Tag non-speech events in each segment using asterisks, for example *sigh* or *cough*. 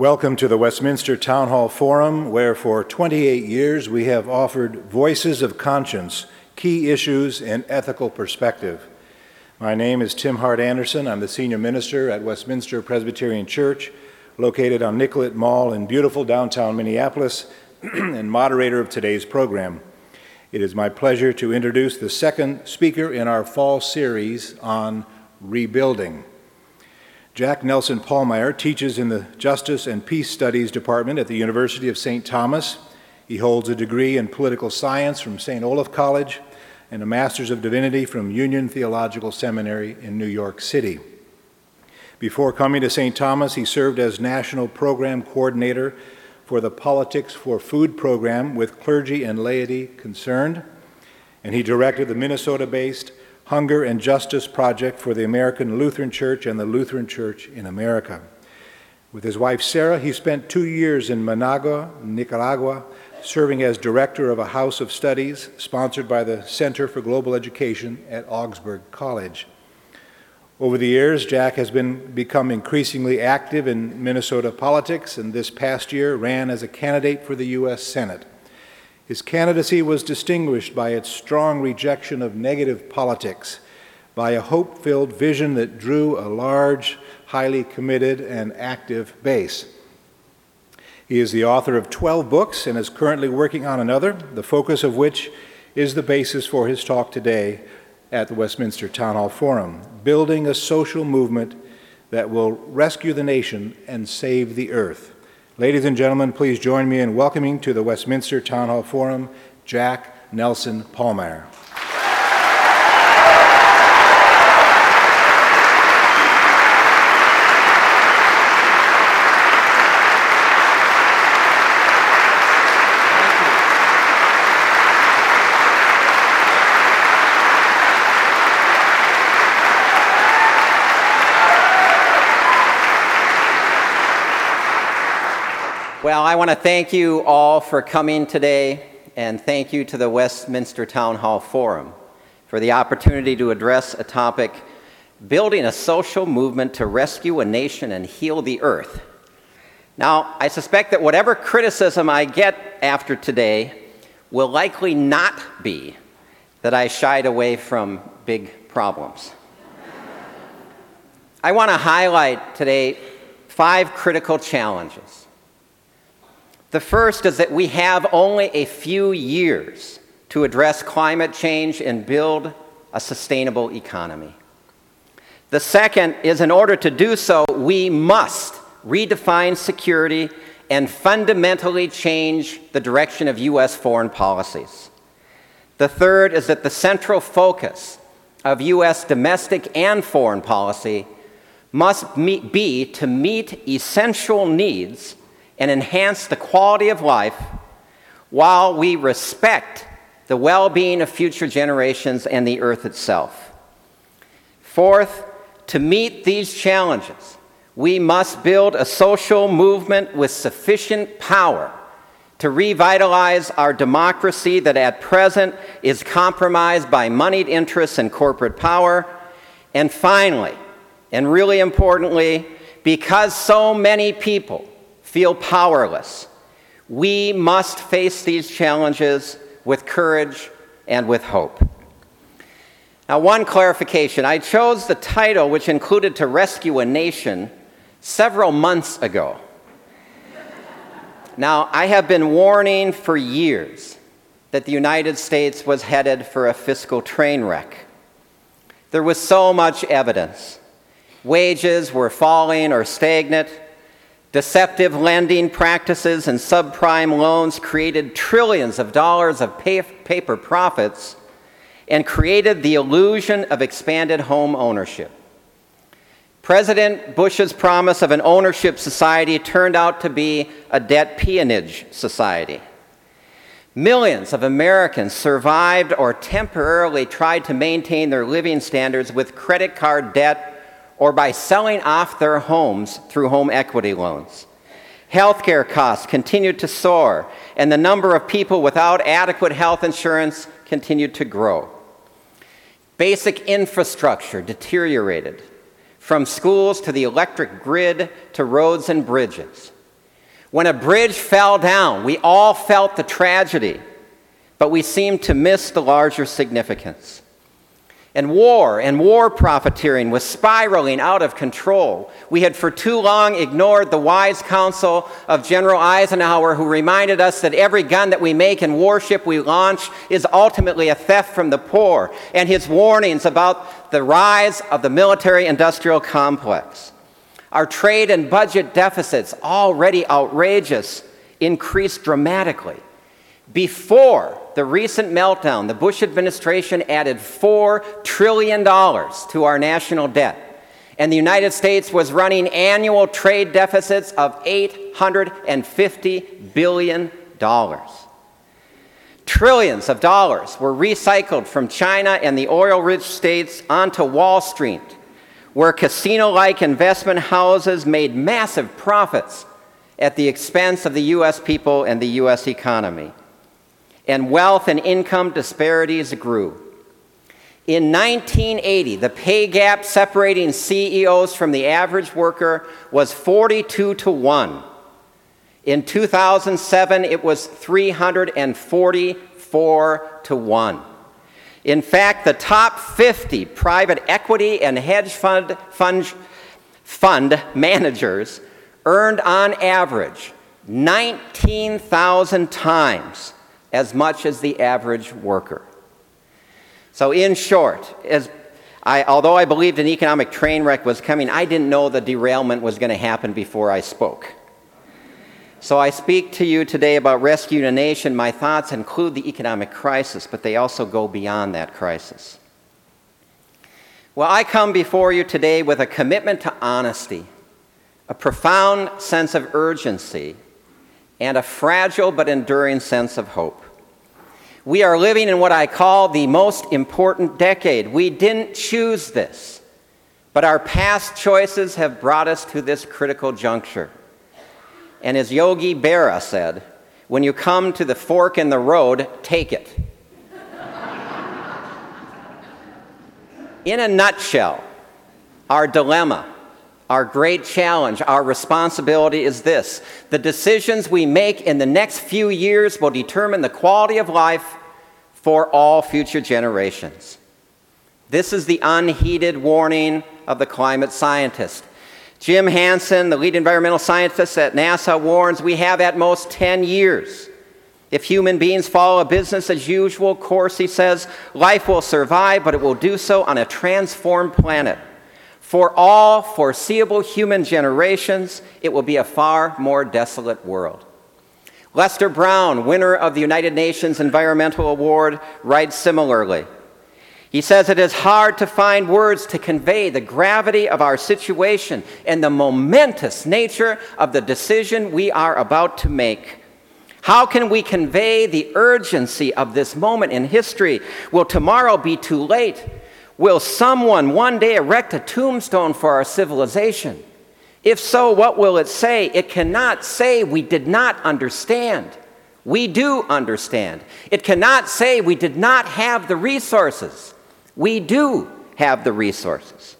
Welcome to the Westminster Town Hall Forum, where for 28 years we have offered voices of conscience, key issues, and ethical perspective. My name is Tim Hart Andersen. I'm the senior minister at Westminster Presbyterian Church, located on Nicollet Mall in beautiful downtown Minneapolis, *clears throat* and moderator of today's program. It is my pleasure to introduce the second speaker in our fall series on rebuilding. Jack Nelson Pallmeyer teaches in the Justice and Peace Studies Department at the University of St. Thomas. He holds a degree in political science from St. Olaf College and a Master's of Divinity from Union Theological Seminary in New York City. Before coming to St. Thomas, he served as National Program Coordinator for the Politics for Food program with clergy and laity concerned, and he directed the Minnesota based Hunger and Justice Project for the American Lutheran Church and the Lutheran Church in America. With his wife Sarah, he spent two years in Managua, Nicaragua, serving as director of a house of studies sponsored by the Center for Global Education at Augsburg College. Over the years, Jack has been become increasingly active in Minnesota politics and this past year ran as a candidate for the U.S. Senate. His candidacy was distinguished by its strong rejection of negative politics, by a hope filled vision that drew a large, highly committed, and active base. He is the author of 12 books and is currently working on another, the focus of which is the basis for his talk today at the Westminster Town Hall Forum Building a Social Movement that Will Rescue the Nation and Save the Earth. Ladies and gentlemen, please join me in welcoming to the Westminster Town Hall Forum Jack Nelson Pallmeyer. Well, I want to thank you all for coming today, and thank you to the Westminster Town Hall Forum for the opportunity to address a topic building a social movement to rescue a nation and heal the earth. Now, I suspect that whatever criticism I get after today will likely not be that I shied away from big problems. I want to highlight today five critical challenges the first is that we have only a few years to address climate change and build a sustainable economy. The second is in order to do so, we must redefine security and fundamentally change the direction of U.S. foreign policies. The third is that the central focus of U.S. domestic and foreign policy must meet, be to meet essential needs and enhance the quality of life while we respect the well being of future generations and the earth itself. Fourth, to meet these challenges, we must build a social movement with sufficient power to revitalize our democracy that at present is compromised by moneyed interests and corporate power. And finally, and really importantly, because so many people feel powerless. We must face these challenges with courage and with hope. Now, one clarification I chose the title, which included To Rescue a Nation, several months ago. now, I have been warning for years that the United States was headed for a fiscal train wreck. There was so much evidence. Wages were falling or stagnant. Deceptive lending practices and subprime loans created trillions of dollars of pay- paper profits and created the illusion of expanded home ownership. President Bush's promise of an ownership society turned out to be a debt peonage society. Millions of Americans survived or temporarily tried to maintain their living standards with credit card debt or by selling off their homes through home equity loans. Healthcare costs continued to soar, and the number of people without adequate health insurance continued to grow. Basic infrastructure deteriorated, from schools to the electric grid to roads and bridges. When a bridge fell down, we all felt the tragedy, but we seemed to miss the larger significance. And war and war profiteering was spiraling out of control. We had for too long ignored the wise counsel of General Eisenhower, who reminded us that every gun that we make and warship we launch is ultimately a theft from the poor, and his warnings about the rise of the military industrial complex. Our trade and budget deficits, already outrageous, increased dramatically. Before the recent meltdown, the Bush administration added $4 trillion to our national debt. And the United States was running annual trade deficits of $850 billion. Trillions of dollars were recycled from China and the oil rich states onto Wall Street, where casino like investment houses made massive profits at the expense of the U.S. people and the U.S. economy and wealth and income disparities grew. In 1980, the pay gap separating CEOs from the average worker was 42 to 1. In 2007, it was 344 to 1. In fact, the top 50 private equity and hedge fund, fund, fund managers earned on average 19,000 times as much as the average worker. So, in short, as I, although I believed an economic train wreck was coming, I didn't know the derailment was going to happen before I spoke. So, I speak to you today about rescuing a nation. My thoughts include the economic crisis, but they also go beyond that crisis. Well, I come before you today with a commitment to honesty, a profound sense of urgency, and a fragile but enduring sense of hope. We are living in what I call the most important decade. We didn't choose this, but our past choices have brought us to this critical juncture. And as Yogi Berra said, when you come to the fork in the road, take it. in a nutshell, our dilemma our great challenge, our responsibility is this the decisions we make in the next few years will determine the quality of life for all future generations. This is the unheeded warning of the climate scientist. Jim Hansen, the lead environmental scientist at NASA, warns we have at most 10 years. If human beings follow a business as usual course, he says, life will survive, but it will do so on a transformed planet. For all foreseeable human generations, it will be a far more desolate world. Lester Brown, winner of the United Nations Environmental Award, writes similarly. He says it is hard to find words to convey the gravity of our situation and the momentous nature of the decision we are about to make. How can we convey the urgency of this moment in history? Will tomorrow be too late? Will someone one day erect a tombstone for our civilization? If so, what will it say? It cannot say we did not understand. We do understand. It cannot say we did not have the resources. We do have the resources.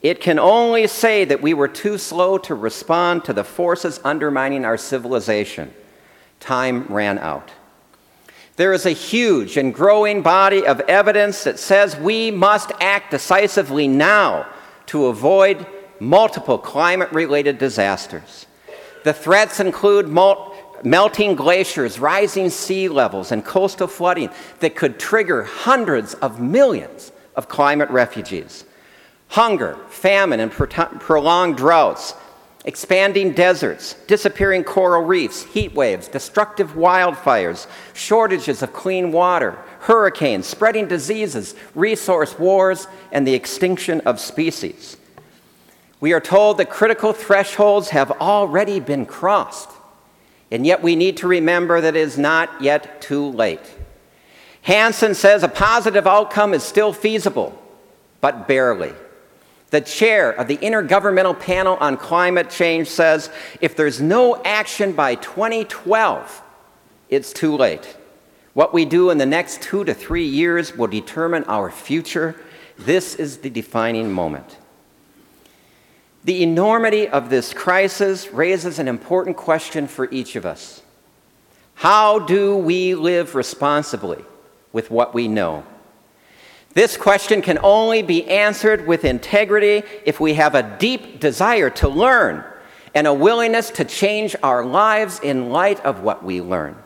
It can only say that we were too slow to respond to the forces undermining our civilization. Time ran out. There is a huge and growing body of evidence that says we must act decisively now to avoid multiple climate related disasters. The threats include melting glaciers, rising sea levels, and coastal flooding that could trigger hundreds of millions of climate refugees. Hunger, famine, and pro- prolonged droughts expanding deserts, disappearing coral reefs, heat waves, destructive wildfires, shortages of clean water, hurricanes, spreading diseases, resource wars, and the extinction of species. We are told that critical thresholds have already been crossed, and yet we need to remember that it is not yet too late. Hansen says a positive outcome is still feasible, but barely. The chair of the Intergovernmental Panel on Climate Change says if there's no action by 2012, it's too late. What we do in the next two to three years will determine our future. This is the defining moment. The enormity of this crisis raises an important question for each of us. How do we live responsibly with what we know? This question can only be answered with integrity if we have a deep desire to learn and a willingness to change our lives in light of what we learn.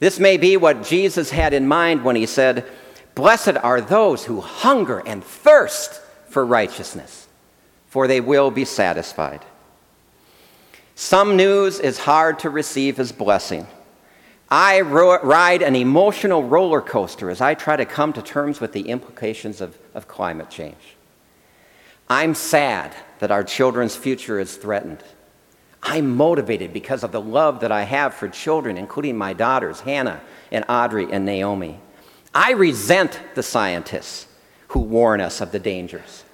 This may be what Jesus had in mind when he said, Blessed are those who hunger and thirst for righteousness, for they will be satisfied. Some news is hard to receive as blessing. I ro- ride an emotional roller coaster as I try to come to terms with the implications of, of climate change. I'm sad that our children's future is threatened. I'm motivated because of the love that I have for children, including my daughters, Hannah and Audrey and Naomi. I resent the scientists who warn us of the dangers.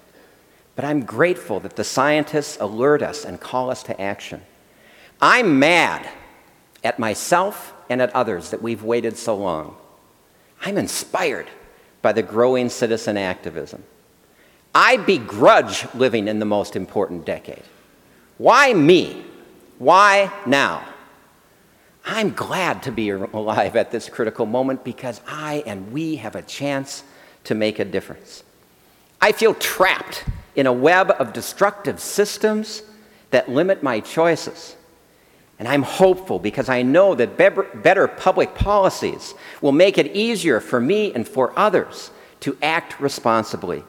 But I'm grateful that the scientists alert us and call us to action. I'm mad at myself and at others that we've waited so long. I'm inspired by the growing citizen activism. I begrudge living in the most important decade. Why me? Why now? I'm glad to be alive at this critical moment because I and we have a chance to make a difference. I feel trapped in a web of destructive systems that limit my choices. And I'm hopeful because I know that better public policies will make it easier for me and for others to act responsibly.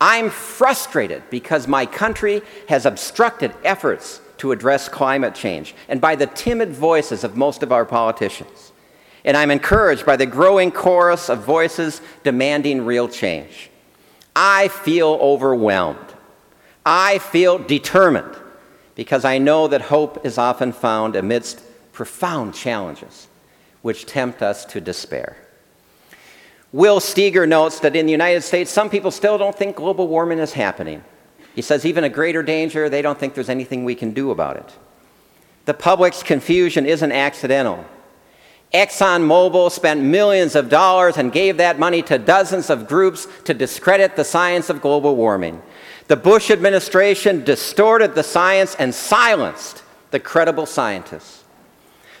I'm frustrated because my country has obstructed efforts to address climate change and by the timid voices of most of our politicians. And I'm encouraged by the growing chorus of voices demanding real change. I feel overwhelmed. I feel determined because I know that hope is often found amidst profound challenges which tempt us to despair. Will Steger notes that in the United States, some people still don't think global warming is happening. He says, even a greater danger, they don't think there's anything we can do about it. The public's confusion isn't accidental. ExxonMobil spent millions of dollars and gave that money to dozens of groups to discredit the science of global warming. The Bush administration distorted the science and silenced the credible scientists.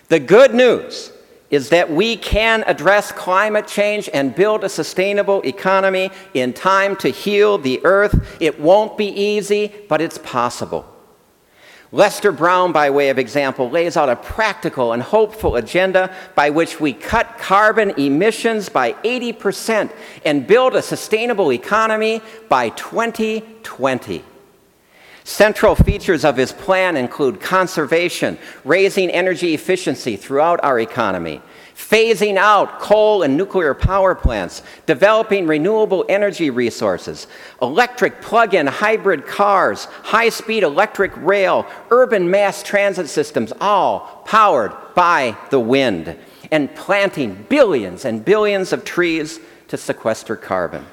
The good news is that we can address climate change and build a sustainable economy in time to heal the earth. It won't be easy, but it's possible. Lester Brown, by way of example, lays out a practical and hopeful agenda by which we cut carbon emissions by 80% and build a sustainable economy by 2020. Central features of his plan include conservation, raising energy efficiency throughout our economy, phasing out coal and nuclear power plants, developing renewable energy resources, electric plug in hybrid cars, high speed electric rail, urban mass transit systems, all powered by the wind, and planting billions and billions of trees to sequester carbon.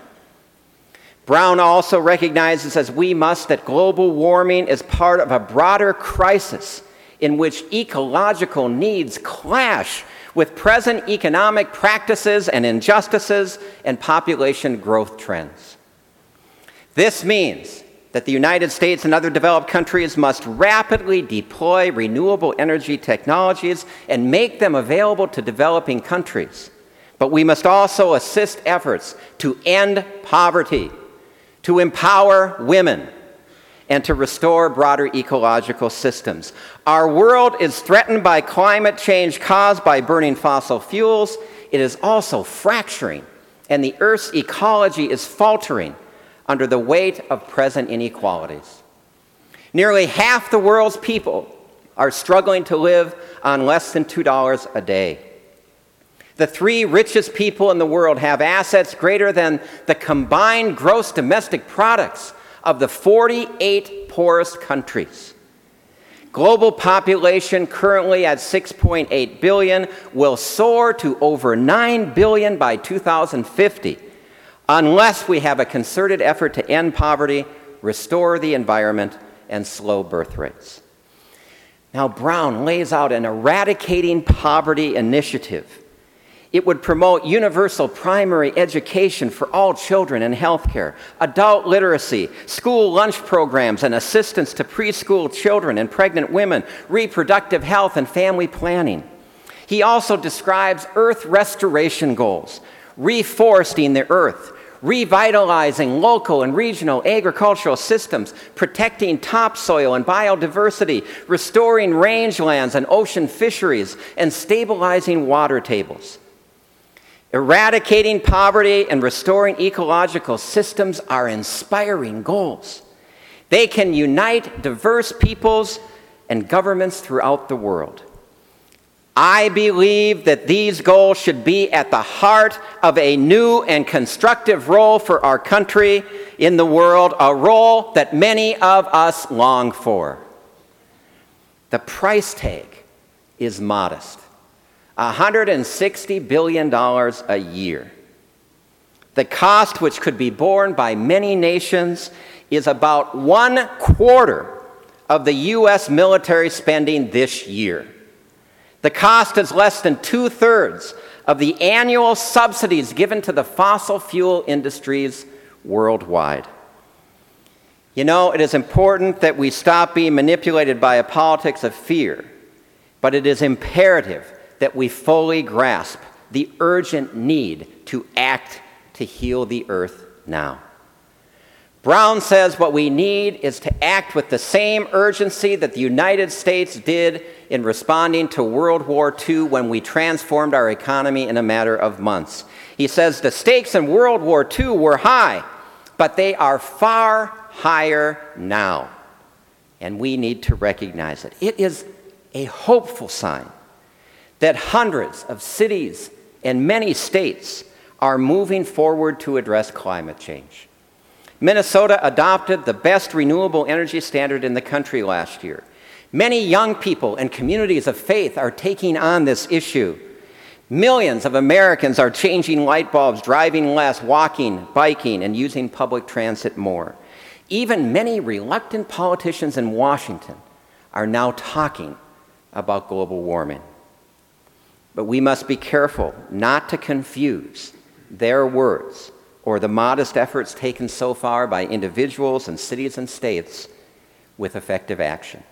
Brown also recognizes, as we must, that global warming is part of a broader crisis in which ecological needs clash with present economic practices and injustices and population growth trends. This means that the United States and other developed countries must rapidly deploy renewable energy technologies and make them available to developing countries. But we must also assist efforts to end poverty to empower women, and to restore broader ecological systems. Our world is threatened by climate change caused by burning fossil fuels. It is also fracturing, and the Earth's ecology is faltering under the weight of present inequalities. Nearly half the world's people are struggling to live on less than $2 a day. The three richest people in the world have assets greater than the combined gross domestic products of the 48 poorest countries. Global population currently at 6.8 billion will soar to over 9 billion by 2050 unless we have a concerted effort to end poverty, restore the environment, and slow birth rates. Now, Brown lays out an eradicating poverty initiative It would promote universal primary education for all children and healthcare, adult literacy, school lunch programs, and assistance to preschool children and pregnant women, reproductive health, and family planning. He also describes earth restoration goals, reforesting the earth, revitalizing local and regional agricultural systems, protecting topsoil and biodiversity, restoring rangelands and ocean fisheries, and stabilizing water tables. Eradicating poverty and restoring ecological systems are inspiring goals. They can unite diverse peoples and governments throughout the world. I believe that these goals should be at the heart of a new and constructive role for our country in the world, a role that many of us long for. The price tag is modest $160 billion a year. The cost, which could be borne by many nations, is about one quarter of the U.S. military spending this year. The cost is less than two thirds of the annual subsidies given to the fossil fuel industries worldwide. You know, it is important that we stop being manipulated by a politics of fear, but it is imperative that we fully grasp the urgent need to act to heal the earth now. Brown says what we need is to act with the same urgency that the United States did in responding to World War II when we transformed our economy in a matter of months. He says the stakes in World War II were high, but they are far higher now. And we need to recognize it. It is a hopeful sign that hundreds of cities and many states are moving forward to address climate change. Minnesota adopted the best renewable energy standard in the country last year. Many young people and communities of faith are taking on this issue. Millions of Americans are changing light bulbs, driving less, walking, biking, and using public transit more. Even many reluctant politicians in Washington are now talking about global warming. But we must be careful not to confuse their words or the modest efforts taken so far by individuals and cities and states with effective action.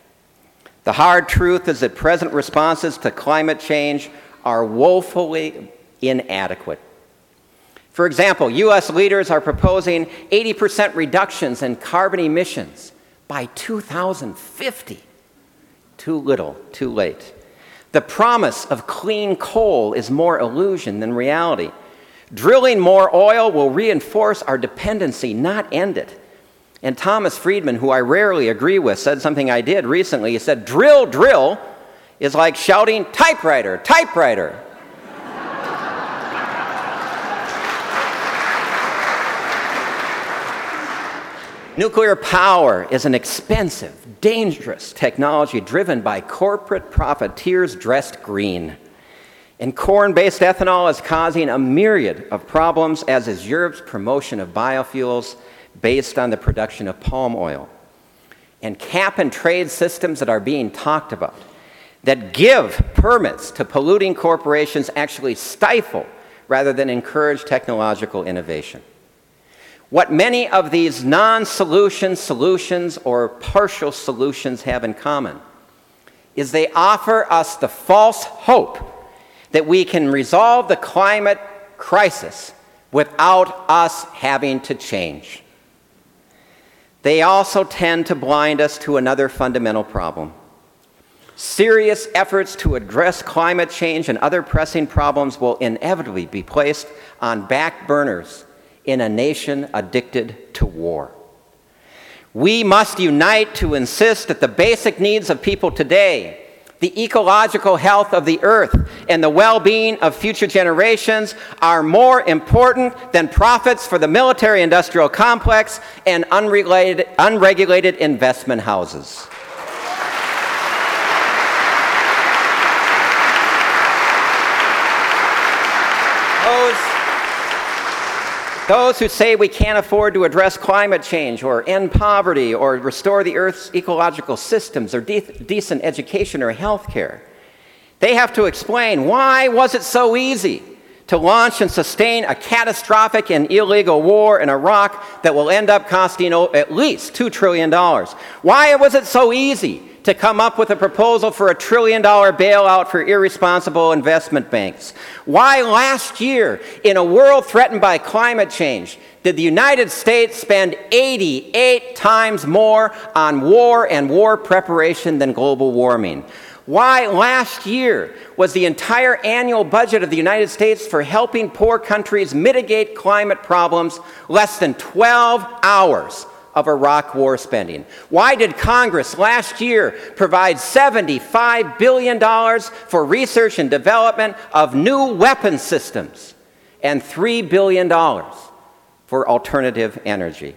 The hard truth is that present responses to climate change are woefully inadequate. For example, U.S. leaders are proposing 80% reductions in carbon emissions by 2050. Too little, too late. The promise of clean coal is more illusion than reality. Drilling more oil will reinforce our dependency, not end it. And Thomas Friedman, who I rarely agree with, said something I did recently. He said, Drill, drill is like shouting, typewriter, typewriter. Nuclear power is an expensive, dangerous technology driven by corporate profiteers dressed green. And corn based ethanol is causing a myriad of problems, as is Europe's promotion of biofuels based on the production of palm oil. And cap and trade systems that are being talked about that give permits to polluting corporations actually stifle rather than encourage technological innovation. What many of these non solution solutions or partial solutions have in common is they offer us the false hope that we can resolve the climate crisis without us having to change. They also tend to blind us to another fundamental problem. Serious efforts to address climate change and other pressing problems will inevitably be placed on back burners in a nation addicted to war. We must unite to insist that the basic needs of people today the ecological health of the earth and the well being of future generations are more important than profits for the military industrial complex and unregulated, unregulated investment houses. Those who say we can't afford to address climate change or end poverty or restore the Earth's ecological systems or de- decent education or health care, they have to explain why was it so easy to launch and sustain a catastrophic and illegal war in Iraq that will end up costing at least $2 trillion. Why was it so easy to come up with a proposal for a trillion dollar bailout for irresponsible investment banks? Why last year, in a world threatened by climate change, did the United States spend 88 times more on war and war preparation than global warming? Why last year was the entire annual budget of the United States for helping poor countries mitigate climate problems less than 12 hours of Iraq war spending? Why did Congress last year provide $75 billion for research and development of new weapon systems and $3 billion for alternative energy?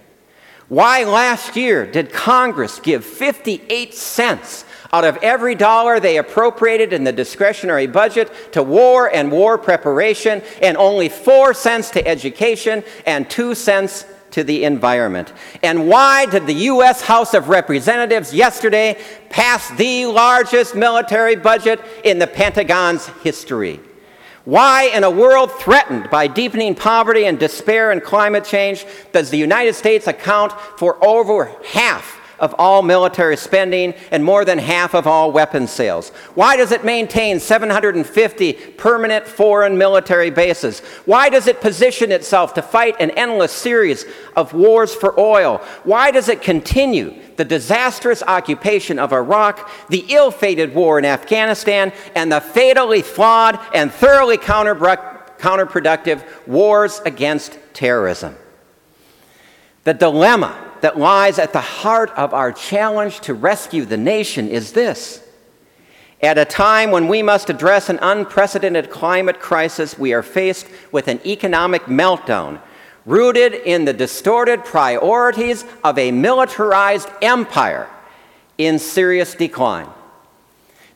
Why last year did Congress give 58 cents out of every dollar they appropriated in the discretionary budget to war and war preparation, and only four cents to education and two cents to the environment. And why did the U.S. House of Representatives yesterday pass the largest military budget in the Pentagon's history? Why, in a world threatened by deepening poverty and despair and climate change, does the United States account for over half of all military spending and more than half of all weapons sales? Why does it maintain 750 permanent foreign military bases? Why does it position itself to fight an endless series of wars for oil? Why does it continue the disastrous occupation of Iraq, the ill fated war in Afghanistan, and the fatally flawed and thoroughly counterproductive wars against terrorism? The dilemma that lies at the heart of our challenge to rescue the nation is this. At a time when we must address an unprecedented climate crisis, we are faced with an economic meltdown rooted in the distorted priorities of a militarized empire in serious decline.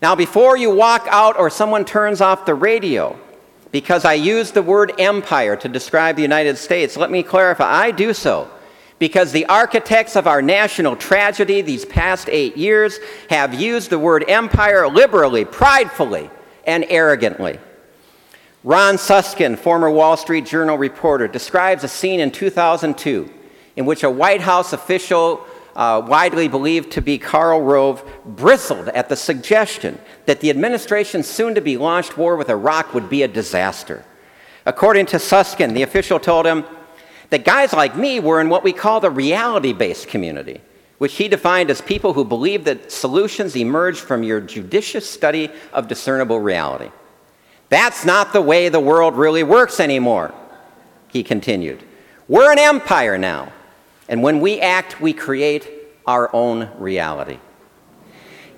Now, before you walk out or someone turns off the radio, because I use the word empire to describe the United States, let me clarify I do so because the architects of our national tragedy these past eight years have used the word empire liberally, pridefully, and arrogantly. Ron Suskind, former Wall Street Journal reporter, describes a scene in 2002 in which a White House official, uh, widely believed to be Karl Rove, bristled at the suggestion that the administration's soon to be launched war with Iraq would be a disaster. According to Suskind, the official told him, that guys like me were in what we call the reality based community, which he defined as people who believe that solutions emerge from your judicious study of discernible reality. That's not the way the world really works anymore, he continued. We're an empire now, and when we act, we create our own reality.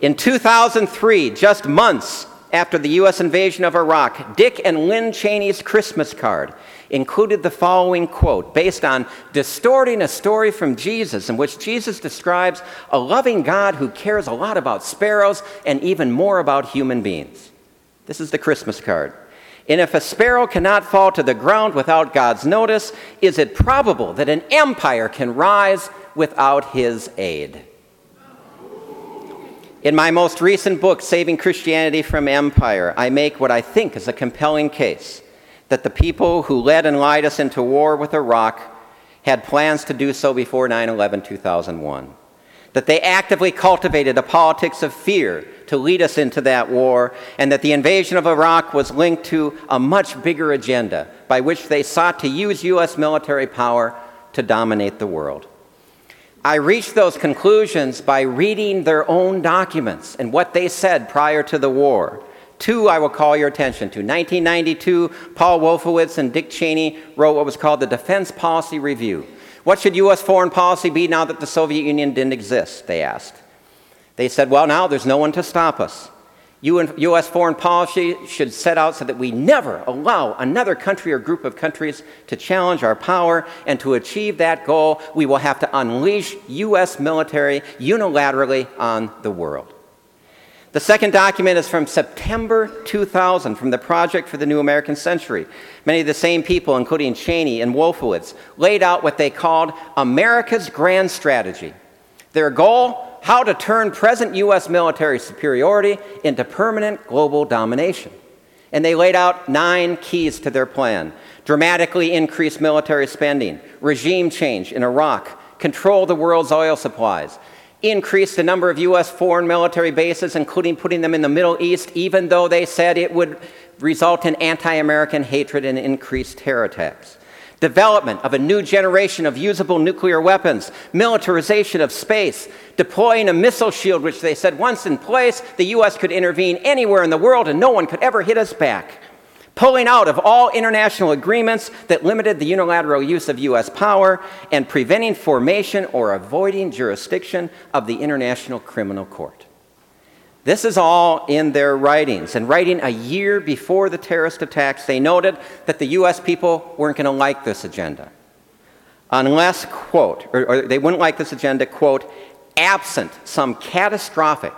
In 2003, just months after the U.S. invasion of Iraq, Dick and Lynn Cheney's Christmas card included the following quote based on distorting a story from Jesus, in which Jesus describes a loving God who cares a lot about sparrows and even more about human beings. This is the Christmas card. And if a sparrow cannot fall to the ground without God's notice, is it probable that an empire can rise without his aid? In my most recent book, Saving Christianity from Empire, I make what I think is a compelling case that the people who led and lied us into war with Iraq had plans to do so before 9 11 2001. That they actively cultivated a politics of fear to lead us into that war, and that the invasion of Iraq was linked to a much bigger agenda by which they sought to use U.S. military power to dominate the world. I reached those conclusions by reading their own documents and what they said prior to the war. Two, I will call your attention to. 1992, Paul Wolfowitz and Dick Cheney wrote what was called the Defense Policy Review. What should U.S. foreign policy be now that the Soviet Union didn't exist? They asked. They said, well, now there's no one to stop us. U.S. foreign policy should set out so that we never allow another country or group of countries to challenge our power, and to achieve that goal, we will have to unleash U.S. military unilaterally on the world. The second document is from September 2000 from the Project for the New American Century. Many of the same people, including Cheney and Wolfowitz, laid out what they called America's grand strategy. Their goal how to turn present U.S. military superiority into permanent global domination. And they laid out nine keys to their plan dramatically increase military spending, regime change in Iraq, control the world's oil supplies, increase the number of U.S. foreign military bases, including putting them in the Middle East, even though they said it would result in anti American hatred and increased terror attacks. Development of a new generation of usable nuclear weapons, militarization of space, deploying a missile shield, which they said once in place, the U.S. could intervene anywhere in the world and no one could ever hit us back pulling out of all international agreements that limited the unilateral use of U.S. power, and preventing formation or avoiding jurisdiction of the International Criminal Court. This is all in their writings. And writing a year before the terrorist attacks, they noted that the U.S. people weren't going to like this agenda. Unless, quote, or, or they wouldn't like this agenda, quote, absent some catastrophic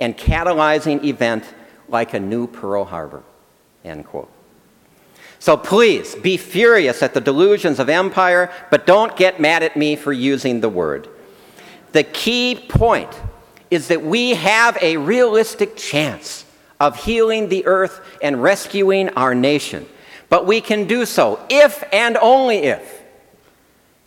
and catalyzing event like a new Pearl Harbor, end quote. So please be furious at the delusions of empire, but don't get mad at me for using the word. The key point is that we have a realistic chance of healing the earth and rescuing our nation. But we can do so if and only if,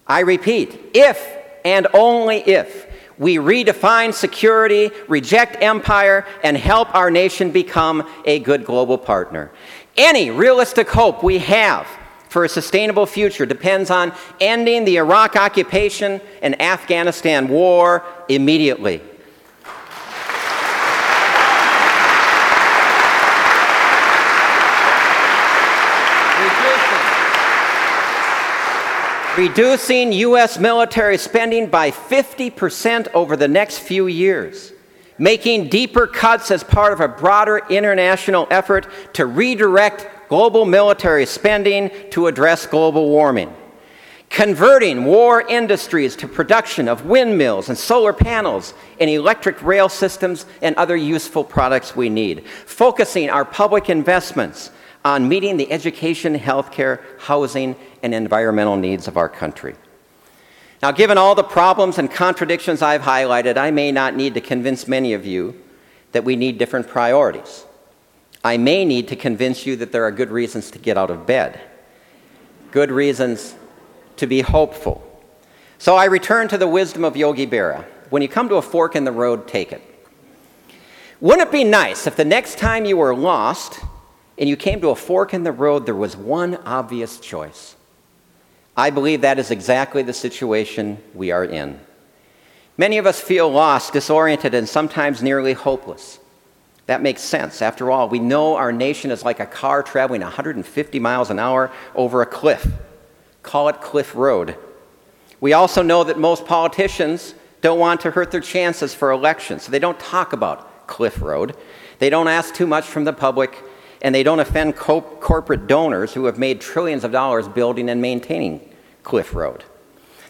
I repeat, if and only if we redefine security, reject empire, and help our nation become a good global partner. Any realistic hope we have for a sustainable future depends on ending the Iraq occupation and Afghanistan war immediately. Reducing U.S. military spending by 50% over the next few years making deeper cuts as part of a broader international effort to redirect global military spending to address global warming. Converting war industries to production of windmills and solar panels and electric rail systems and other useful products we need. Focusing our public investments on meeting the education, healthcare, housing, and environmental needs of our country. Now, given all the problems and contradictions I've highlighted, I may not need to convince many of you that we need different priorities. I may need to convince you that there are good reasons to get out of bed, good reasons to be hopeful. So I return to the wisdom of Yogi Berra. When you come to a fork in the road, take it. Wouldn't it be nice if the next time you were lost and you came to a fork in the road, there was one obvious choice? I believe that is exactly the situation we are in. Many of us feel lost, disoriented, and sometimes nearly hopeless. That makes sense. After all, we know our nation is like a car traveling 150 miles an hour over a cliff. Call it Cliff Road. We also know that most politicians don't want to hurt their chances for elections, so they don't talk about Cliff Road. They don't ask too much from the public, and they don't offend co- corporate donors who have made trillions of dollars building and maintaining Cliff Road.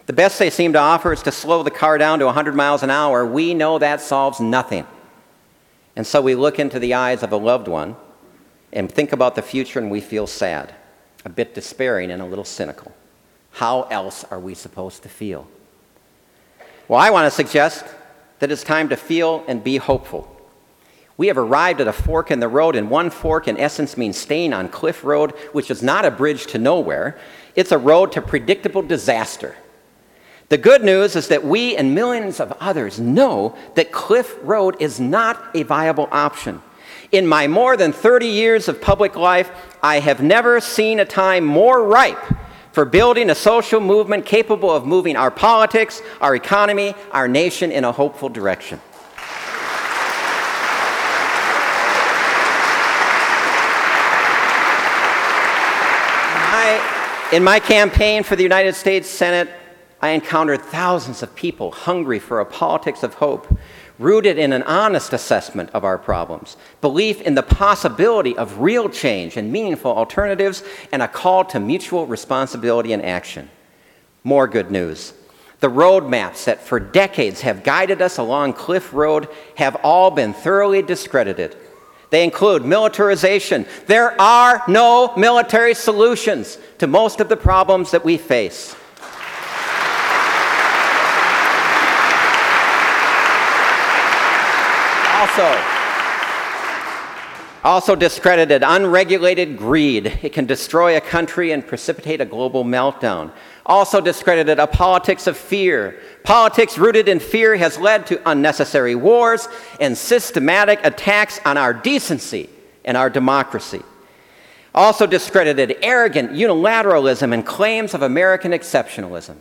The best they seem to offer is to slow the car down to 100 miles an hour. We know that solves nothing. And so we look into the eyes of a loved one and think about the future and we feel sad, a bit despairing, and a little cynical. How else are we supposed to feel? Well, I want to suggest that it's time to feel and be hopeful. We have arrived at a fork in the road, and one fork, in essence, means staying on Cliff Road, which is not a bridge to nowhere. It's a road to predictable disaster. The good news is that we and millions of others know that Cliff Road is not a viable option. In my more than 30 years of public life, I have never seen a time more ripe for building a social movement capable of moving our politics, our economy, our nation in a hopeful direction. In my campaign for the United States Senate, I encountered thousands of people hungry for a politics of hope, rooted in an honest assessment of our problems, belief in the possibility of real change and meaningful alternatives, and a call to mutual responsibility and action. More good news. The roadmaps that for decades have guided us along Cliff Road have all been thoroughly discredited. They include militarization. There are no military solutions to most of the problems that we face. Also, Also discredited unregulated greed. It can destroy a country and precipitate a global meltdown. Also discredited a politics of fear. Politics rooted in fear has led to unnecessary wars and systematic attacks on our decency and our democracy. Also discredited arrogant unilateralism and claims of American exceptionalism.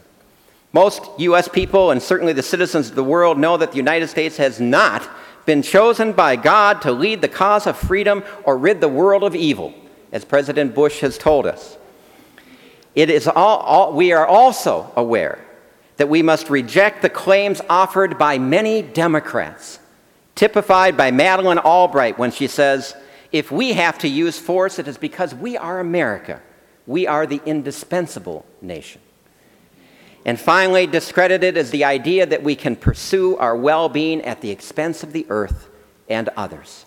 Most U.S. people, and certainly the citizens of the world, know that the United States has not been chosen by God to lead the cause of freedom or rid the world of evil, as President Bush has told us. It is all, all, we are also aware that we must reject the claims offered by many Democrats, typified by Madeleine Albright when she says, If we have to use force, it is because we are America. We are the indispensable nation. And finally, discredited is the idea that we can pursue our well being at the expense of the earth and others.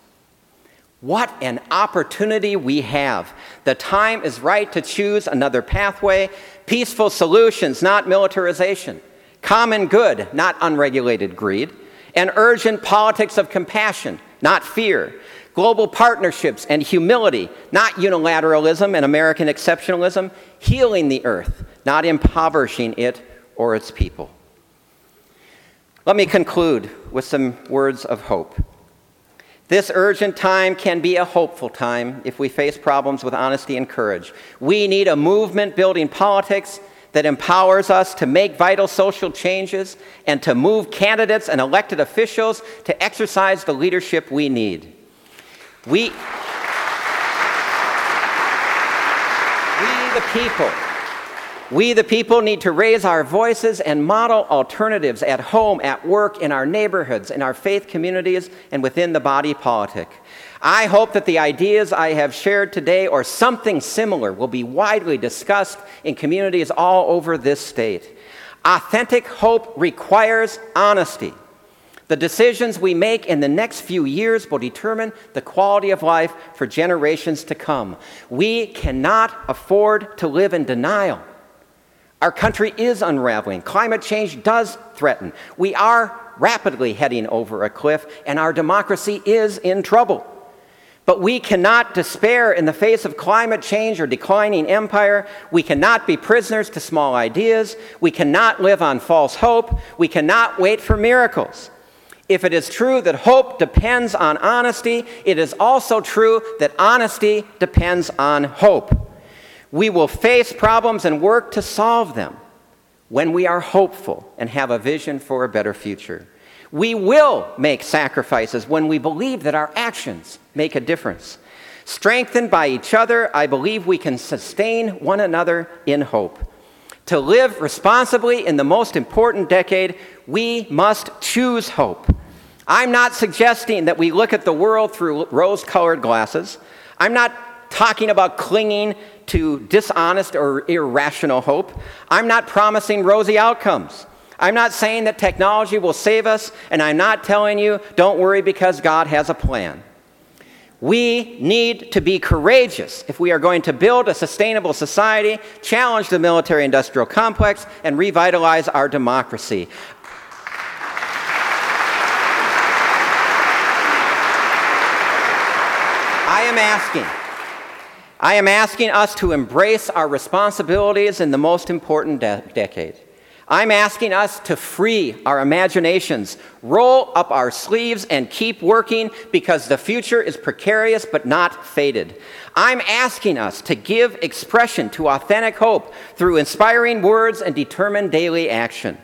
What an opportunity we have. The time is right to choose another pathway, peaceful solutions, not militarization, common good, not unregulated greed, and urgent politics of compassion, not fear, global partnerships and humility, not unilateralism and American exceptionalism, healing the earth, not impoverishing it or its people. Let me conclude with some words of hope. This urgent time can be a hopeful time if we face problems with honesty and courage. We need a movement building politics that empowers us to make vital social changes and to move candidates and elected officials to exercise the leadership we need. We, we the people, we, the people, need to raise our voices and model alternatives at home, at work, in our neighborhoods, in our faith communities, and within the body politic. I hope that the ideas I have shared today or something similar will be widely discussed in communities all over this state. Authentic hope requires honesty. The decisions we make in the next few years will determine the quality of life for generations to come. We cannot afford to live in denial. Our country is unraveling. Climate change does threaten. We are rapidly heading over a cliff, and our democracy is in trouble. But we cannot despair in the face of climate change or declining empire. We cannot be prisoners to small ideas. We cannot live on false hope. We cannot wait for miracles. If it is true that hope depends on honesty, it is also true that honesty depends on hope. We will face problems and work to solve them when we are hopeful and have a vision for a better future. We will make sacrifices when we believe that our actions make a difference. Strengthened by each other, I believe we can sustain one another in hope. To live responsibly in the most important decade, we must choose hope. I'm not suggesting that we look at the world through rose colored glasses. I'm not talking about clinging to dishonest or irrational hope. I'm not promising rosy outcomes. I'm not saying that technology will save us, and I'm not telling you, don't worry because God has a plan. We need to be courageous if we are going to build a sustainable society, challenge the military industrial complex, and revitalize our democracy. I am asking I am asking us to embrace our responsibilities in the most important de- decade. I'm asking us to free our imaginations, roll up our sleeves, and keep working because the future is precarious but not faded. I'm asking us to give expression to authentic hope through inspiring words and determined daily action.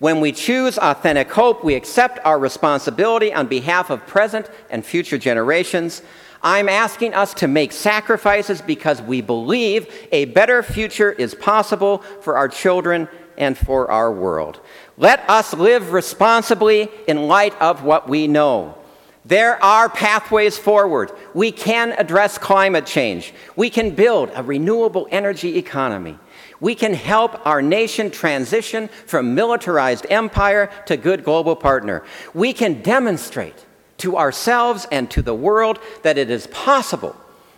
When we choose authentic hope, we accept our responsibility on behalf of present and future generations. I'm asking us to make sacrifices because we believe a better future is possible for our children and for our world. Let us live responsibly in light of what we know. There are pathways forward. We can address climate change. We can build a renewable energy economy. We can help our nation transition from militarized empire to good global partner. We can demonstrate to ourselves and to the world that it is possible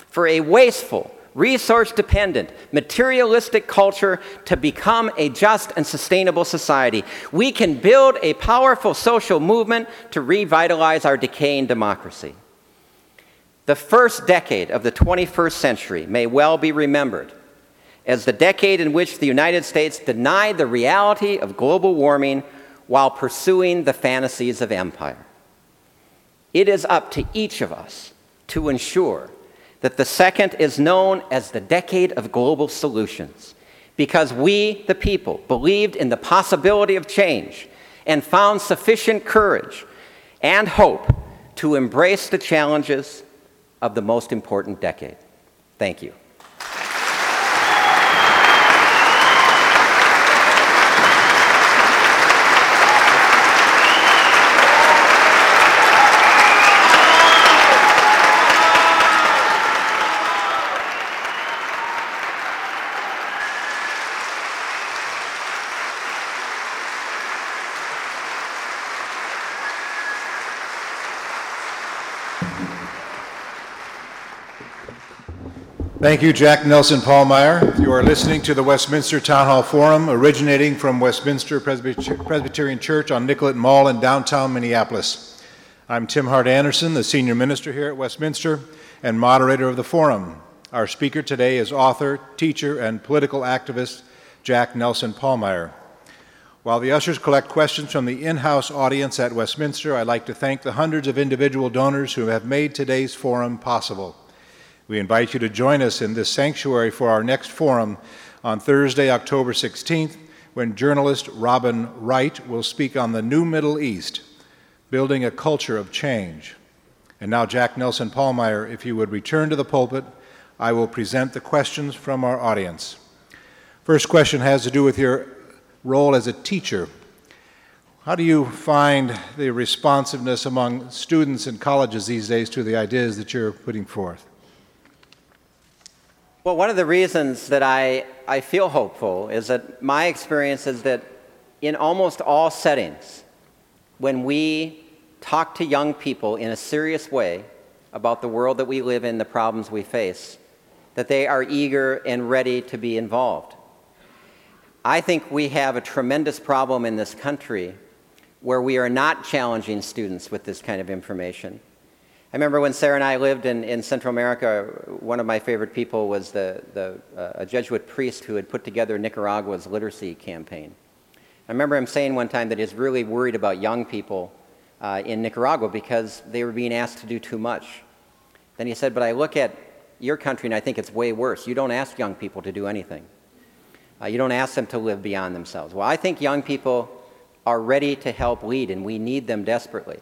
for a wasteful, resource dependent, materialistic culture to become a just and sustainable society. We can build a powerful social movement to revitalize our decaying democracy. The first decade of the 21st century may well be remembered as the decade in which the United States denied the reality of global warming while pursuing the fantasies of empire. It is up to each of us to ensure that the second is known as the decade of global solutions because we, the people, believed in the possibility of change and found sufficient courage and hope to embrace the challenges of the most important decade. Thank you. Thank you, Jack Nelson Pallmeyer. You are listening to the Westminster Town Hall Forum, originating from Westminster Presbyterian Church on Nicollet Mall in downtown Minneapolis. I'm Tim Hart Andersen, the senior minister here at Westminster and moderator of the forum. Our speaker today is author, teacher, and political activist Jack Nelson Pallmeyer. While the ushers collect questions from the in house audience at Westminster, I'd like to thank the hundreds of individual donors who have made today's forum possible. We invite you to join us in this sanctuary for our next forum on Thursday, October 16th, when journalist Robin Wright will speak on the New Middle East, building a culture of change. And now, Jack Nelson Pallmeyer, if you would return to the pulpit, I will present the questions from our audience. First question has to do with your role as a teacher. How do you find the responsiveness among students in colleges these days to the ideas that you're putting forth? Well, one of the reasons that I, I feel hopeful is that my experience is that in almost all settings, when we talk to young people in a serious way about the world that we live in, the problems we face, that they are eager and ready to be involved. I think we have a tremendous problem in this country where we are not challenging students with this kind of information. I remember when Sarah and I lived in, in Central America, one of my favorite people was the, the, uh, a Jesuit priest who had put together Nicaragua's literacy campaign. I remember him saying one time that he's really worried about young people uh, in Nicaragua because they were being asked to do too much. Then he said, But I look at your country and I think it's way worse. You don't ask young people to do anything, uh, you don't ask them to live beyond themselves. Well, I think young people are ready to help lead, and we need them desperately.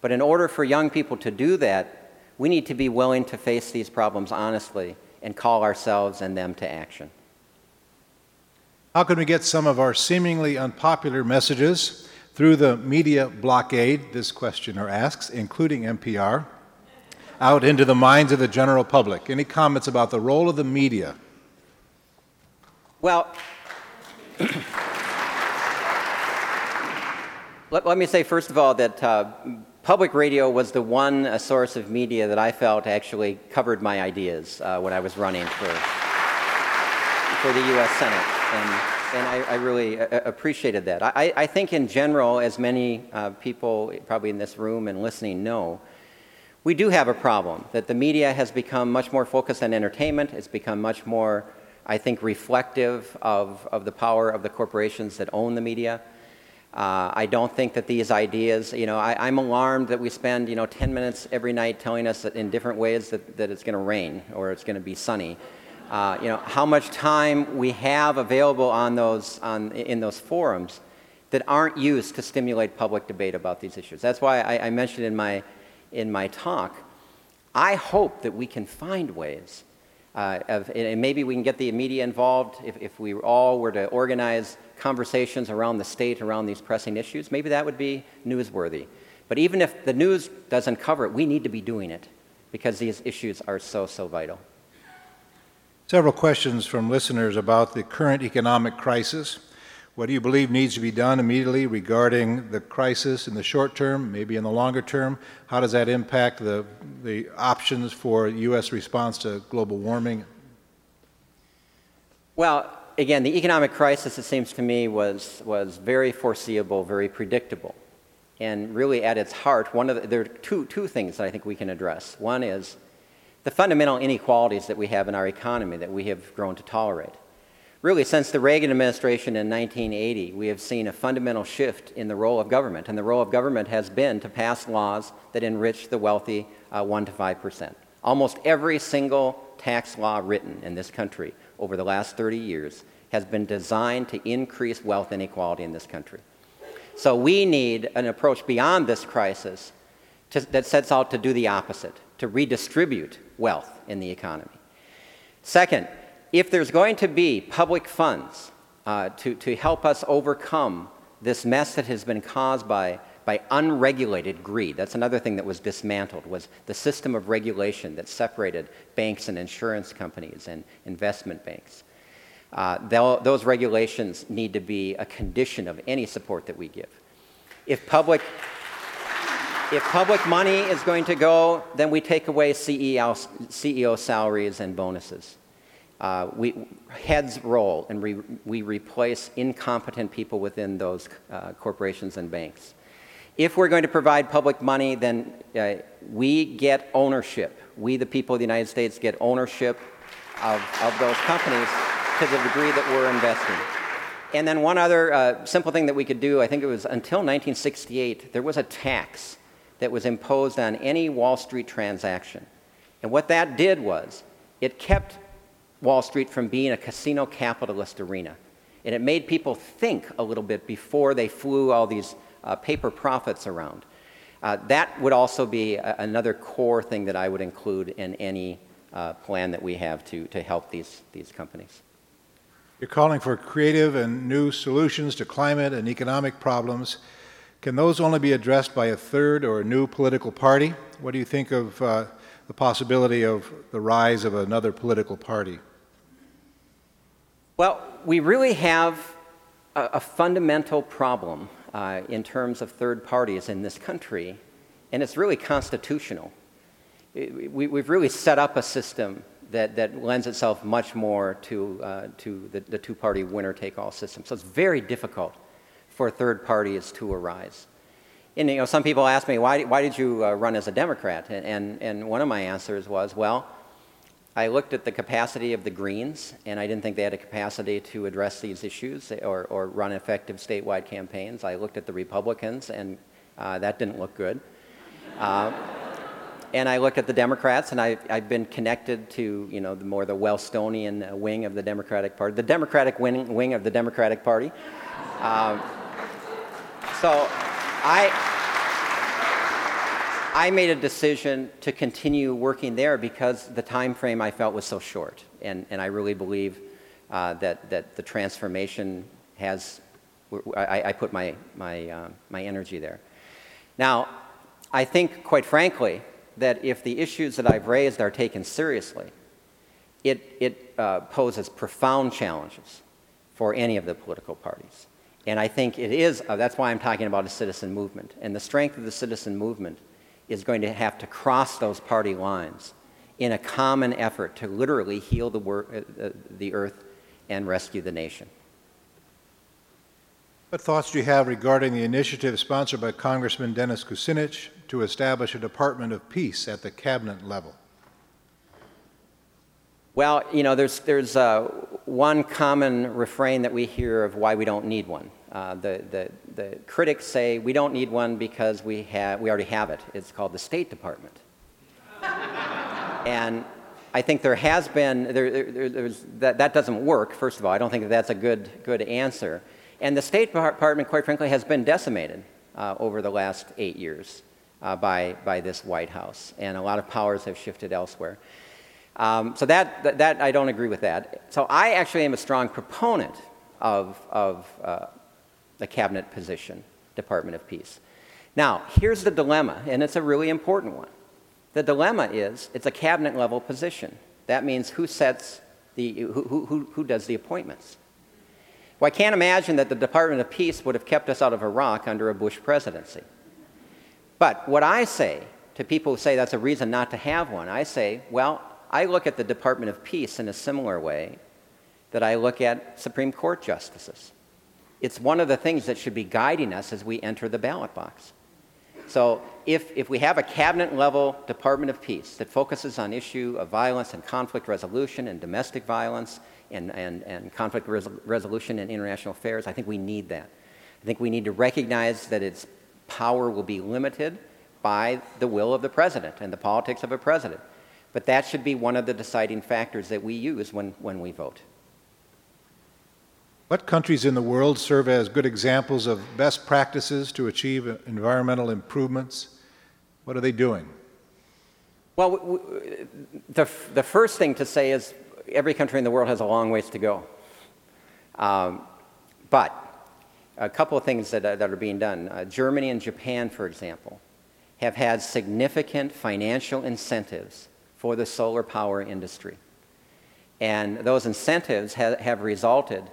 But in order for young people to do that, we need to be willing to face these problems honestly and call ourselves and them to action. How can we get some of our seemingly unpopular messages through the media blockade, this questioner asks, including NPR, out into the minds of the general public? Any comments about the role of the media? Well, *coughs* let, let, me say first of all that uh, public radio was the one uh, source of media that I felt actually covered my ideas uh, when I was running for, for the U.S. Senate. And, and I, I really uh, appreciated that. I, I, think, in general, as many uh, people probably in this room and listening know, we do have a problem that the media has become much more focused on entertainment. It's become much more, I think, reflective of, of the power of the corporations that own the media. Uh, I don't think that these ideas, you know, I, am alarmed that we spend, you know, 10 minutes every night telling us in different ways that, that it's going to rain or it's going to be sunny. Uh, you know, how much time we have available on those, on, in those forums that aren't used to stimulate public debate about these issues. That's why I, I mentioned in my, in my talk, I hope that we can find ways uh, of, and maybe we can get the media involved if, if we all were to organize conversations around the state around these pressing issues, maybe that would be newsworthy. But even if the news doesn't cover it, we need to be doing it because these issues are so, so vital. Several questions from listeners about the current economic crisis. What do you believe needs to be done immediately regarding the crisis in the short term, maybe in the longer term? How does that impact the, the options for U.S. response to global warming? Well, again, the economic crisis, it seems to me, was, was very foreseeable, very predictable. And really, at its heart, one of the, there are two, two things that I think we can address. One is the fundamental inequalities that we have in our economy that we have grown to tolerate. Really, since the Reagan administration in 1980, we have seen a fundamental shift in the role of government, and the role of government has been to pass laws that enrich the wealthy uh, 1 to 5 percent. Almost every single tax law written in this country over the last 30 years has been designed to increase wealth inequality in this country. So we need an approach beyond this crisis to, that sets out to do the opposite, to redistribute wealth in the economy. Second, if there's going to be public funds uh, to, to help us overcome this mess that has been caused by by unregulated greed. That's another thing that was dismantled was the system of regulation that separated banks and insurance companies and investment banks. Uh, those regulations need to be a condition of any support that we give. If public, if public money is going to go, then we take away CEO, CEO salaries and bonuses. Uh, we, heads roll and we, we replace incompetent people within those uh, corporations and banks. If we're going to provide public money, then uh, we get ownership. We, the people of the United States, get ownership of, of those companies to the degree that we're investing. And then one other uh, simple thing that we could do, I think it was until 1968, there was a tax that was imposed on any Wall Street transaction. And what that did was it kept Wall Street from being a casino capitalist arena. And it made people think a little bit before they flew all these uh, paper profits around. Uh, that would also be a, another core thing that I would include in any uh, plan that we have to, to help these, these companies. You're calling for creative and new solutions to climate and economic problems. Can those only be addressed by a third or a new political party? What do you think of uh, the possibility of the rise of another political party? Well, we really have a, a fundamental problem uh, in terms of third parties in this country, and it's really constitutional. It, we, have really set up a system that, that lends itself much more to, uh, to the, the two party winner take all system. So it's very difficult for third parties to arise. And you know, some people ask me, why, why did you uh, run as a Democrat? And, and, and one of my answers was, well, I looked at the capacity of the Greens, and I didn't think they had a capacity to address these issues or, or run effective statewide campaigns. I looked at the Republicans, and uh, that didn't look good. Uh, and I looked at the Democrats, and I, have been connected to, you know, the more the Wellstonian wing of the Democratic Party, the Democratic wing, wing of the Democratic Party. Um, so I, I made a decision to continue working there because the time frame I felt was so short. And, and I really believe uh, that, that the transformation has, I, I put my, my, uh, my energy there. Now, I think, quite frankly, that if the issues that I've raised are taken seriously, it, it uh, poses profound challenges for any of the political parties. And I think it is, uh, that's why I'm talking about a citizen movement. And the strength of the citizen movement is going to have to cross those party lines in a common effort to literally heal the, wor- uh, uh, the earth and rescue the nation. What thoughts do you have regarding the initiative sponsored by Congressman Dennis Kucinich to establish a Department of Peace at the cabinet level? Well, you know, there's, there's uh, one common refrain that we hear of why we don't need one. Uh, the, the, the critics say we don't need one because we, have, we already have it. It's called the State Department. and I think there has been, there, there, that, that doesn't work, first of all. I don't think that that's a good, good answer. And the State Department, quite frankly, has been decimated uh, over the last eight years uh, by, by this White House. And a lot of powers have shifted elsewhere. Um, so that, that, that, I don't agree with that. So I actually am a strong proponent of, of uh, the cabinet position, Department of Peace. Now, here's the dilemma, and it's a really important one. The dilemma is it's a cabinet level position. That means who sets the, who, who, who does the appointments? Well, I can't imagine that the Department of Peace would have kept us out of Iraq under a Bush presidency. But what I say to people who say that's a reason not to have one, I say, well, I look at the Department of Peace in a similar way that I look at Supreme Court justices. It's one of the things that should be guiding us as we enter the ballot box. So if, if we have a cabinet level Department of Peace that focuses on issue of violence and conflict resolution and domestic violence and, and, and conflict res- resolution and international affairs, I think we need that. I think we need to recognize that its power will be limited by the will of the president and the politics of a president. But that should be one of the deciding factors that we use when, when we vote. What countries in the world serve as good examples of best practices to achieve environmental improvements? What are they doing? Well, the, the first thing to say is every country in the world has a long ways to go. Um, but a couple of things that, uh, that are being done. Uh, Germany and Japan, for example, have had significant financial incentives for the solar power industry. And those incentives ha- have resulted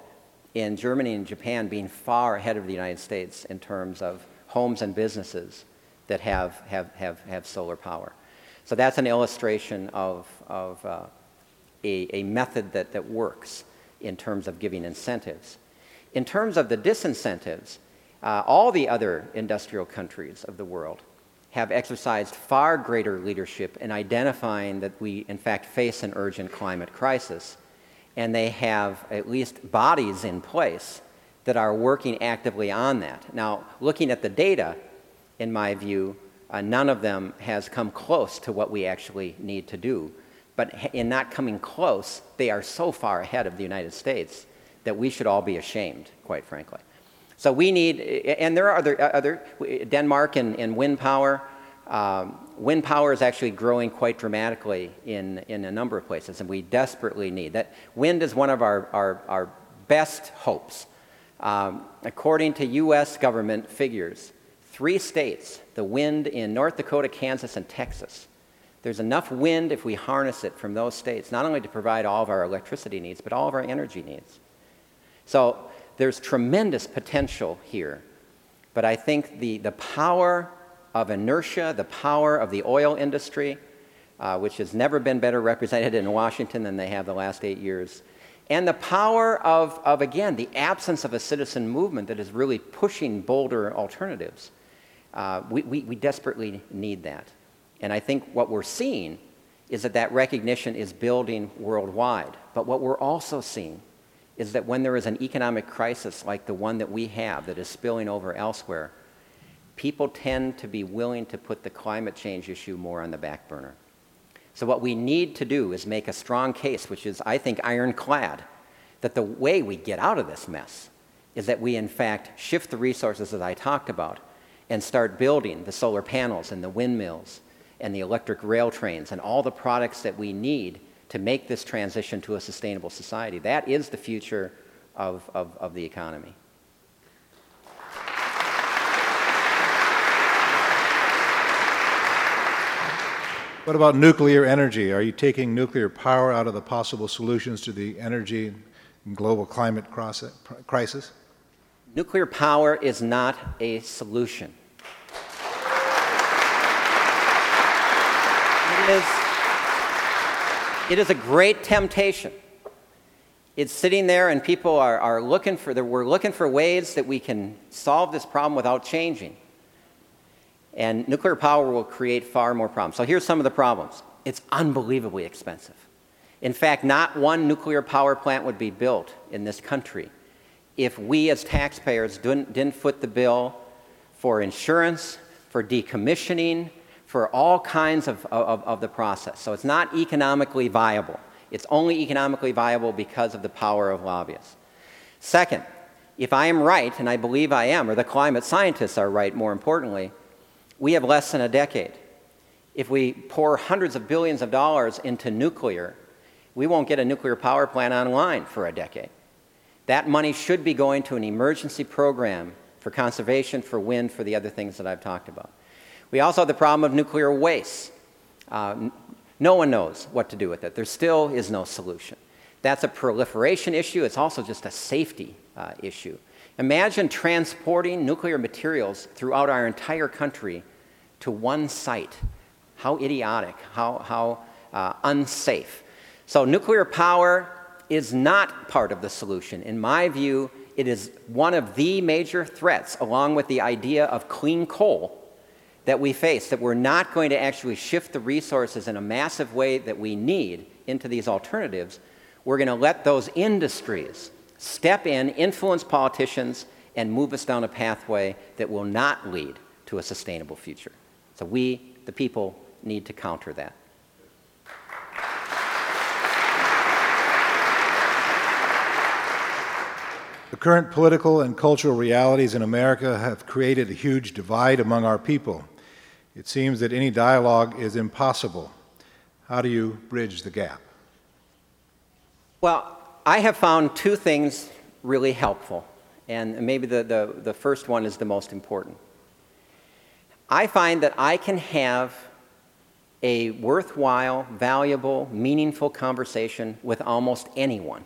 in Germany and Japan being far ahead of the United States in terms of homes and businesses that have, have, have, have solar power. So that's an illustration of, of uh, a, a method that, that works in terms of giving incentives. In terms of the disincentives, uh, all the other industrial countries of the world have exercised far greater leadership in identifying that we, in fact, face an urgent climate crisis. And they have at least bodies in place that are working actively on that. Now, looking at the data, in my view, uh, none of them has come close to what we actually need to do. But in not coming close, they are so far ahead of the United States that we should all be ashamed, quite frankly. So we need, and there are other, other Denmark and, and wind power. Um, wind power is actually growing quite dramatically in, in a number of places, and we desperately need that. Wind is one of our, our, our best hopes. Um, according to U.S. government figures, three states, the wind in North Dakota, Kansas, and Texas, there's enough wind if we harness it from those states, not only to provide all of our electricity needs, but all of our energy needs. So there's tremendous potential here. But I think the, the power of inertia, the power of the oil industry, uh, which has never been better represented in Washington than they have the last eight years, and the power of, of again, the absence of a citizen movement that is really pushing bolder alternatives. Uh, we, we, we desperately need that. And I think what we're seeing is that that recognition is building worldwide. But what we're also seeing is that when there is an economic crisis like the one that we have that is spilling over elsewhere, people tend to be willing to put the climate change issue more on the back burner. So, what we need to do is make a strong case, which is, I think, ironclad, that the way we get out of this mess is that we, in fact, shift the resources that I talked about and start building the solar panels and the windmills and the electric rail trains and all the products that we need to make this transition to a sustainable society. That is the future of, of, of the economy. What about nuclear energy? Are you taking nuclear power out of the possible solutions to the energy and global climate crisis? Nuclear power is not a solution. It is, it is a great temptation. It's sitting there, and people are, are looking for, we're looking for ways that we can solve this problem without changing. And nuclear power will create far more problems. So here's some of the problems it's unbelievably expensive. In fact, not one nuclear power plant would be built in this country if we as taxpayers didn't, didn't foot the bill for insurance, for decommissioning, for all kinds of, of, of the process. So it's not economically viable. It's only economically viable because of the power of lobbyists. Second, if I am right, and I believe I am, or the climate scientists are right more importantly, we have less than a decade. If we pour hundreds of billions of dollars into nuclear, we won't get a nuclear power plant online for a decade. That money should be going to an emergency program for conservation, for wind, for the other things that I've talked about. We also have the problem of nuclear waste. Uh, no one knows what to do with it. There still is no solution. That's a proliferation issue. It's also just a safety uh, issue. Imagine transporting nuclear materials throughout our entire country to one site. How idiotic, how, how uh, unsafe. So, nuclear power is not part of the solution. In my view, it is one of the major threats, along with the idea of clean coal, that we face, that we're not going to actually shift the resources in a massive way that we need into these alternatives, we're going to let those industries step in, influence politicians, and move us down a pathway that will not lead to a sustainable future. So we, the people, need to counter that. The current political and cultural realities in America have created a huge divide among our people. It seems that any dialogue is impossible. How do you bridge the gap? Well, I have found two things really helpful, and maybe the, the, the first one is the most important. I find that I can have a worthwhile, valuable, meaningful conversation with almost anyone.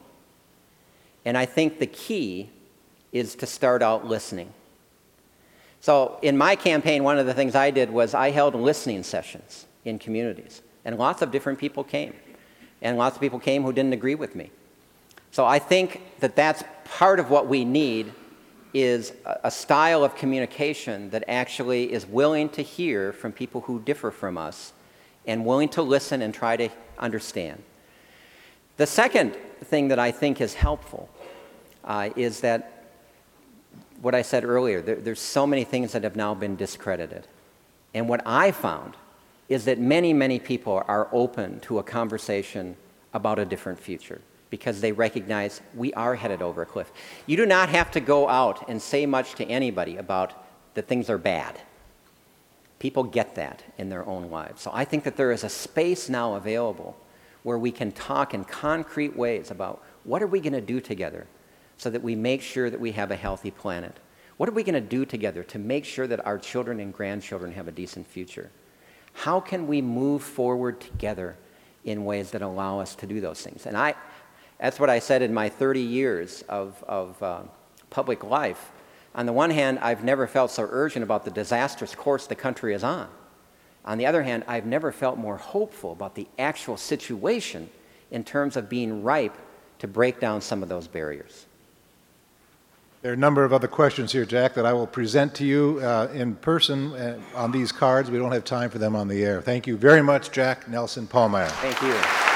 And I think the key is to start out listening. So, in my campaign, one of the things I did was I held listening sessions in communities, and lots of different people came. And lots of people came who didn't agree with me. So, I think that that's part of what we need is a style of communication that actually is willing to hear from people who differ from us and willing to listen and try to understand. The second thing that I think is helpful uh, is that what I said earlier, there, there's so many things that have now been discredited. And what I found is that many, many people are open to a conversation about a different future because they recognize we are headed over a cliff. You do not have to go out and say much to anybody about that things are bad. People get that in their own lives. So I think that there is a space now available where we can talk in concrete ways about what are we going to do together so that we make sure that we have a healthy planet? What are we going to do together to make sure that our children and grandchildren have a decent future? How can we move forward together in ways that allow us to do those things? And I, that's what I said in my 30 years of, of uh, public life. On the one hand, I've never felt so urgent about the disastrous course the country is on. On the other hand, I've never felt more hopeful about the actual situation in terms of being ripe to break down some of those barriers. There are a number of other questions here, Jack, that I will present to you uh, in person uh, on these cards. We don't have time for them on the air. Thank you very much, Jack Nelson Pallmeyer. Thank you.